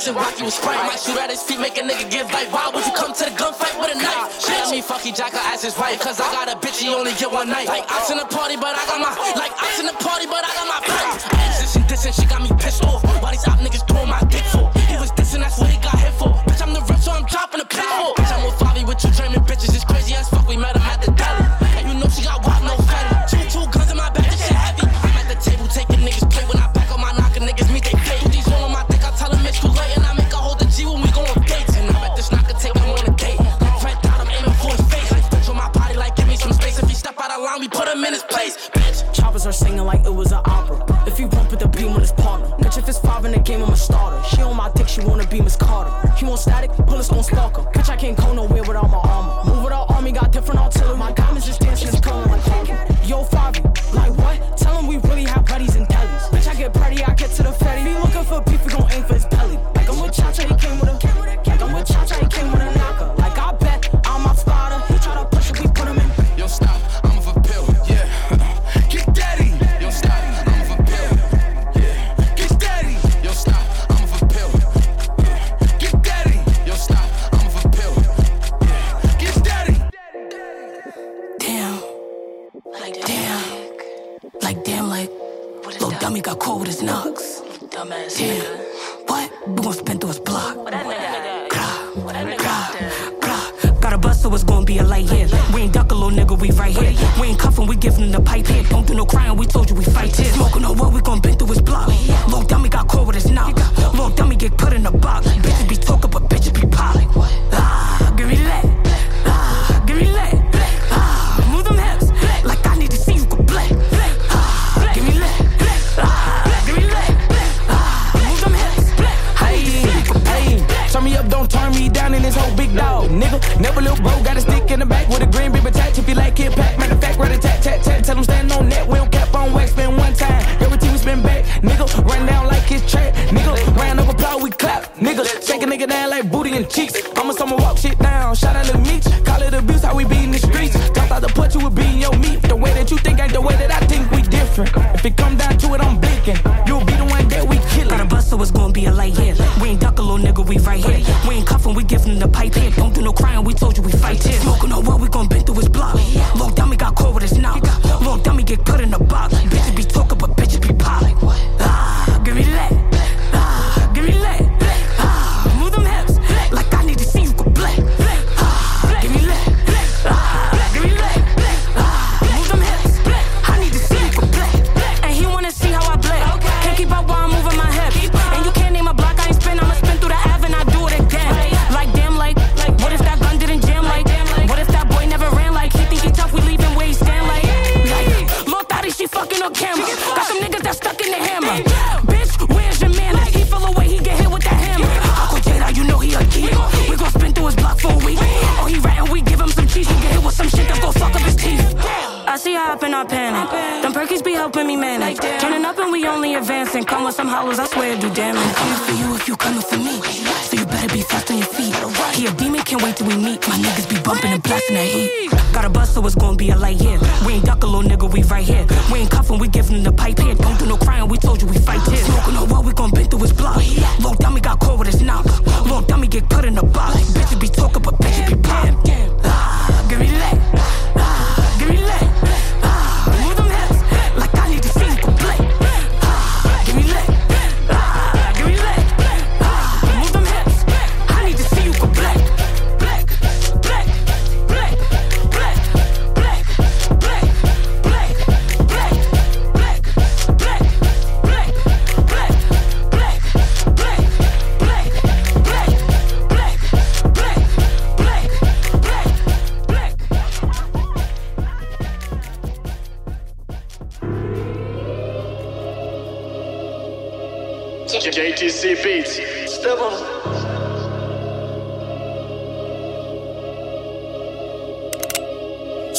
mixing Rocky with Sprite. Might shoot at his feet, make a nigga give life. Why would you come to the gunfight with a knife? Shit, me fucky Jack, I ask his wife. Cause I got a bitch, he only get one night. Like, ox in the party, but I got my. Like, ox in the party, but I got my pipe. this and she got me pissed off. Why these op niggas throwing my dick for? He was dissing, that's what he got hit for. Bitch, I'm the rep, so I'm dropping pick for. Bitch, I'm with Fabi with two German bitches. It's crazy as fuck, we met him at the singing like it was an opera. If you bump with the beam with his partner. catch if it's five in the game, I'm a starter. She on my dick, she wanna be Miss Carter. He want static, bullets gon' spark her. Catch I can't go nowhere without my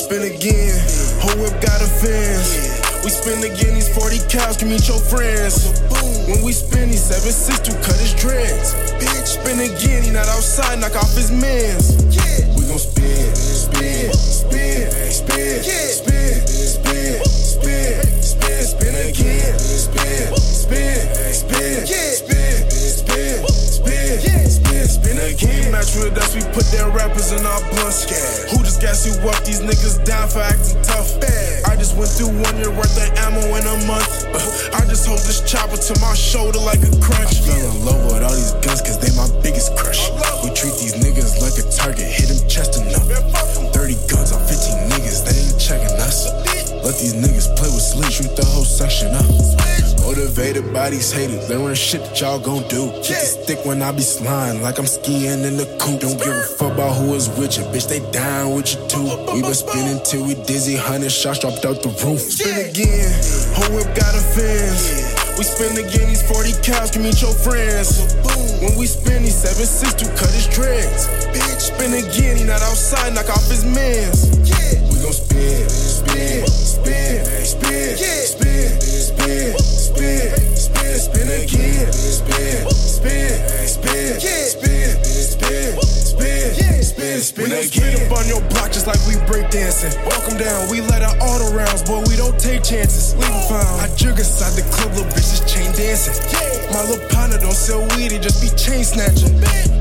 spin again. Whole whip got a fence. We spin again, these 40 cows can meet your friends. When we spin, he 7 6 to cut his dreads. Bitch, spin again, he not outside, knock off his mans. We gon' spin, spin, spin, spin, spin, spin, spin, spin, spin again. Spin, spin, spin, spin, spin, spin, spin in a can. with us. we put them rappers in our blunts. Yeah. Who just got you up? These niggas down for acting tough. Yeah. I just went through one year worth of ammo in a month. I just hold this chopper to my shoulder like a crunch. I fell in love with all these guns cause they my biggest crush. We treat these niggas like a target, hit them chest enough. 30 guns on 15 niggas, they ain't checking us. Let these niggas play with sleep, shoot the whole section up. Motivated by these haters, they run shit that y'all gon' do. Keep yeah. thick when I be sliding, like I'm skiing in the coop. Don't give a fuck about who is with you, bitch, they dying with you too. We been spinning till we dizzy, hundred shots dropped out the roof. Spin again, whole whip got a fence. We spin again, these 40 cows can meet your friends. When we spin, these 7 6 to cut his dreads. Bitch, spin again, he not outside, knock off his mans. Yeah. We gon' spin, spin, spin, spin, spin. Yeah spin, spin, spin again. Spin, spin, spin, spin, spin, spin, spin, spin again. Spin up on your block just like we break dancing. them down, we let out auto rounds, boy, we don't take chances. Leave them found. I jug inside the club, little bitches chain dancing. My little partner don't sell weed, he just be chain snatching.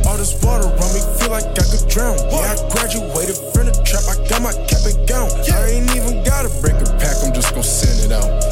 All this water on me, feel like I could drown. Yeah, I graduated from the trap, I got my cap and gown. I ain't even gotta break a pack, I'm just gonna send it out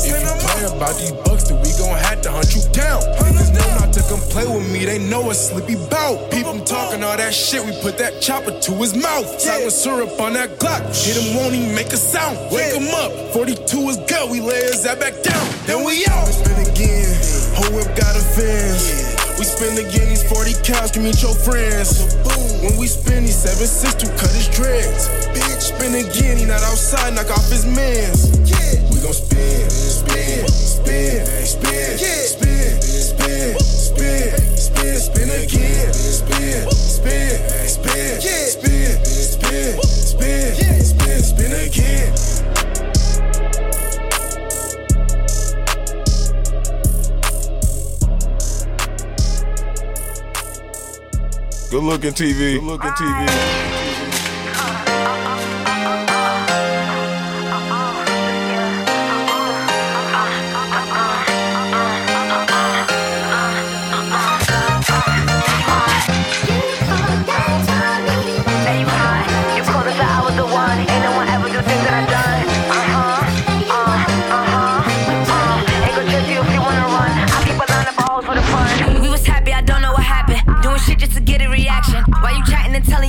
about these bucks, then we gon' have to hunt you down. Niggas know not to come play with me, they know a sleepy bout. People talking all that shit, we put that chopper to his mouth. Talking syrup on that Glock, hit him, won't he make a sound? Wake him up, 42 is good, we lay his that back down. Then we out. Spin again, whole whip got a fence. We spin again these 40 cows, can meet your friends. When we spin, these seven six to cut his dreads. Bitch, spin again, he not outside, knock off his mans. Yeah. We gon' spin, spin spin, spin, spin, spin, spin, spin, spin again. Spin, spin, spin, spin, spin, spin, spin, spin again. Good looking TV. Good looking TV.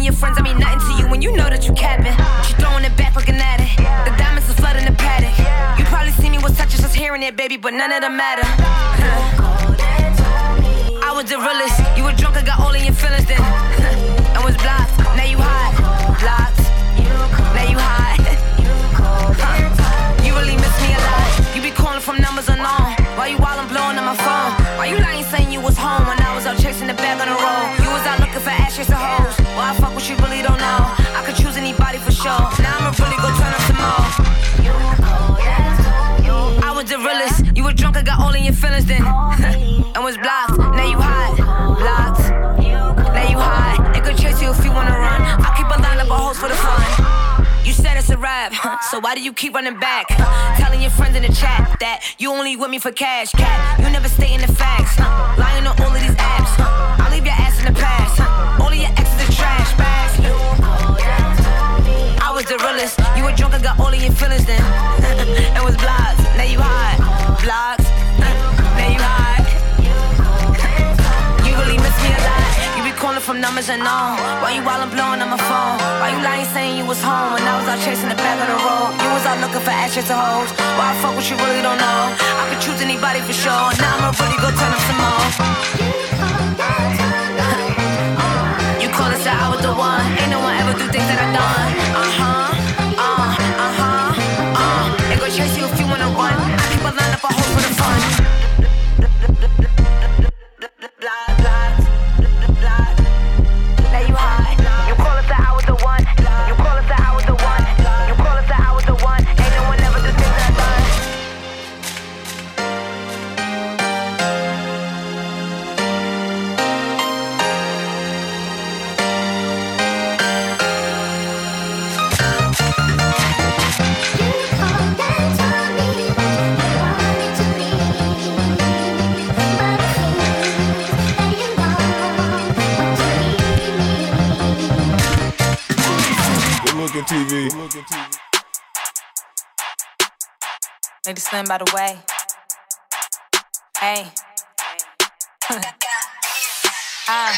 Your friends I mean nothing to you when you know that you capping? She throwing it back looking at it. The diamonds are flooding the paddock. You probably see me with touches just hearing it, baby, but none of them matter. I was the realest. You were drunk, I got all in your feelings then. and was blocked. Now you hot. Blocked. Now you hot. you really miss me a lot. You be calling from numbers unknown. Why you while I'm blowing on my phone? Why you lying saying you was home when I was out chasing the bag on the road? You was out your feelings then. and was blocked. Now you hot. Blocked. Now you hot. They could chase you if you wanna run. I keep a line of hoes for the fun. You said it's a rap, so why do you keep running back? Telling your friends in the chat that you only with me for cash, cat. You never stay in the facts, lying on all of these apps. I'll leave your ass in the past. All of your exes are trash bags. I was the realest. You were drunk, I got all of your feelings then, and was blocked. Now you hot, blocked. You calling from numbers and unknown. Why you while I'm blowing on my phone? Why you lying saying you was home when I was out chasing the back of the road? You was out looking for ashes to hoes. Why I fuck what you really don't know? I could choose anybody for sure. And now I'ma really go turn up some more. you call and said I the one. Ain't no one ever do things that I done. Uh huh. Looking TV. Lady Slim, by the way. Hey. Uh,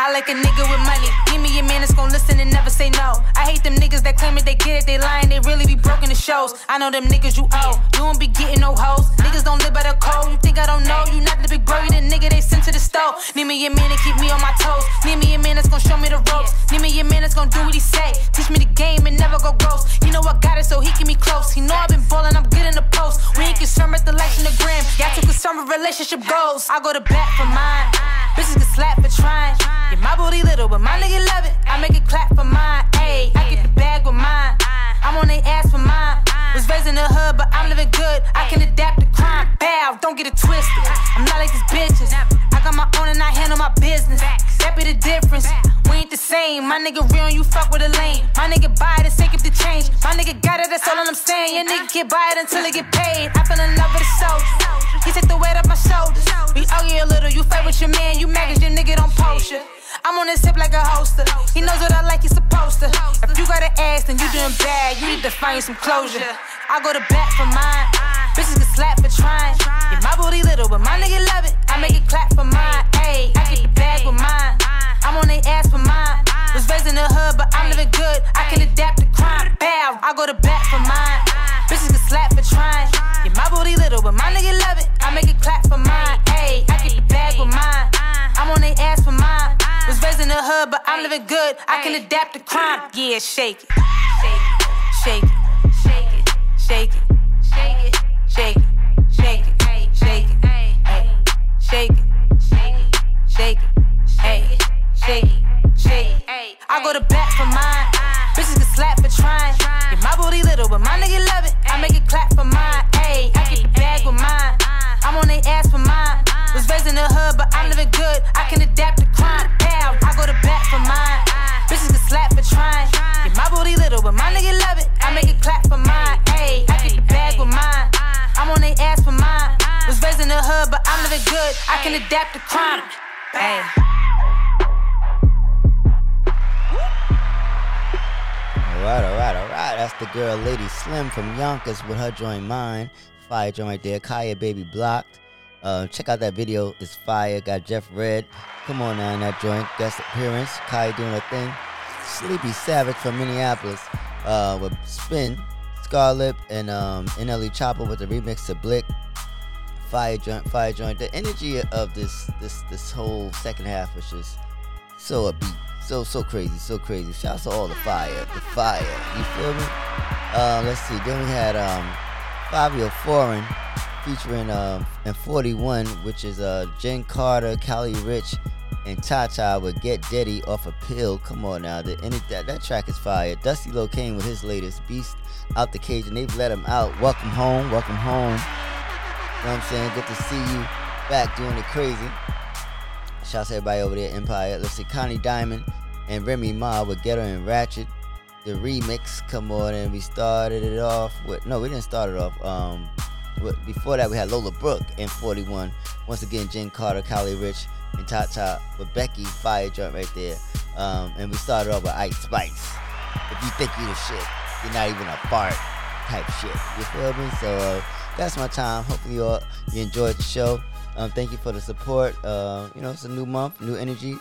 I like a nigga with money. Give me a man that's gon' listen and never say no. I hate them niggas that claim it, they get it, they lying, they really be broken the shows. I know them niggas you owe. You don't be getting no hoes. Niggas don't live by the code. You think I don't know? You not the big bro, you the nigga they sent to the stove. Need me a man to keep me on my toes. Need me a man that's gon' show me the ropes. Need me a man that's gon' do what he say. Teach me the game and never go gross. You know I got it, so he keep me close. He know i been ballin', I'm good in the post. We ain't concerned with the likes in the gram. Y'all too concerned with relationship goals. I go to bat for mine. Bitches get slapped for trying. Yeah, my booty little, but my nigga love it. I make it clap for mine. Ayy, I get the bag with mine. I'm on they ass for mine. Was raised in the hood, but I'm living good. I can adapt to crime. Bow, don't get it twisted. I'm not like these bitches. I got my own and I handle my business. That be the difference. We ain't the same. My nigga real and you fuck with a lame. My nigga buy it and sake up the change. My nigga got it, that's all I'm saying. Your nigga get buy it until it get paid. I fell in love with a soldier. He take the weight off my shoulders. We argue a little, you fight with your man, you mad 'cause your nigga don't post you. I'm on his hip like a holster. He knows what I like, he's supposed to. If you got an ass, then you doing bad. You need to find some closure. I go to bat for mine. Bitches get slapped for trying. Yeah, my booty little, but my nigga love it. I make it clap for mine. Ayy, I get the bag with mine. I'm on they ass for mine. Was raised in the hood, but I'm living good. I can adapt to crime. Bow, I go to bat for mine. Bitches get slapped for trying. Yeah, my booty little, but my nigga love it. I make it clap for mine. Ayy, I get the bag with mine. I'm on they ass for mine. Was raised in the hood, but I'm living good. I can adapt to crime. Yeah, shake it. Shake it. Shake it. Shake it. Shake it. Shake it. Shake it. Shake it. Ay. Shake it. Shake it. Shake it. Ay. Shake it. Shake it. I go to bat for mine. Bitches get slapped for trying. Yeah, my booty little, but my nigga love it. I make it clap for mine. Ayy, I get the bag mine. I'm on they ass for mine. Was raised in the hood, but I'm living good. I can adapt I'm good. I can adapt to crime. Ayy. Alright, alright, alright. That's the girl Lady Slim from Yonkers with her joint mine. Fire joint right there. Kaya Baby Blocked. Uh, check out that video. It's fire. Got Jeff Red. Come on now in that joint. Guest appearance. Kaya doing her thing. Sleepy Savage from Minneapolis. Uh, with Spin, Scarlett, and um, NLE Chopper with the remix to Blick. Fire joint, fire joint. The energy of this this this whole second half was just so upbeat, so so crazy, so crazy. Shouts to all the fire, the fire. You feel me? Uh, let's see. Then we had um, Fabio Foreign featuring um, and 41, which is uh Jenn Carter, Kyle Richh, and Tata with Get Daddy off a pill. Come on now, the, any, that that track is fire. Dusty Locane with his latest Beast out the cage, and they've let him out. Welcome home, welcome home. You know what I'm saying? Good to see you back doing it crazy. Shouts to everybody over there Empire. Let's see, Connie Diamond and Remy Ma with Ghetto and Ratchet. The remix, come on, and we started it off with no, we didn't start it off. Um, before that we had Lola Brooke and 41. Once again, Jenn Carter, Kyle Richh, and Top with Becky Fire joint right there. Um, and we started off with Ice Spice. If you think you the shit, you're not even a fart type shit. You feel me? So uh, that's my time. Hopefully you all you enjoyed the show. Um, thank you for the support. Uh, you know, it's a new month, new energy,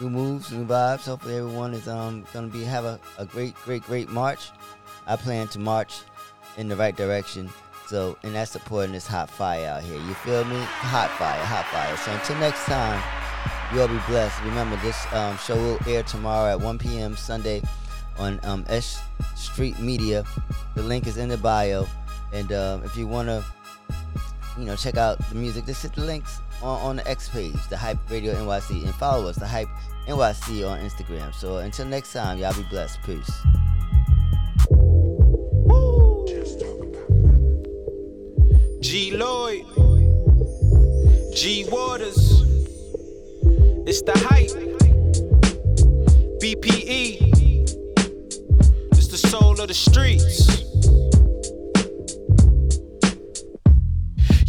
new moves, new vibes. Hopefully everyone is um gonna be have a, a great, great, great March. I plan to march in the right direction. So and that's supporting this hot fire out here. You feel me? Hot fire, hot fire. So until next time, you all be blessed. Remember this um, show will air tomorrow at 1 p.m. Sunday on um, S Street Media. The link is in the bio. And um, if you wanna you know, check out the music. Just hit the links on, on the X page, the Hype Radio NYC, and follow us, the Hype NYC on Instagram. So until next time, y'all be blessed. Peace. G Lloyd, G Waters, it's the hype. BPE, it's the soul of the streets.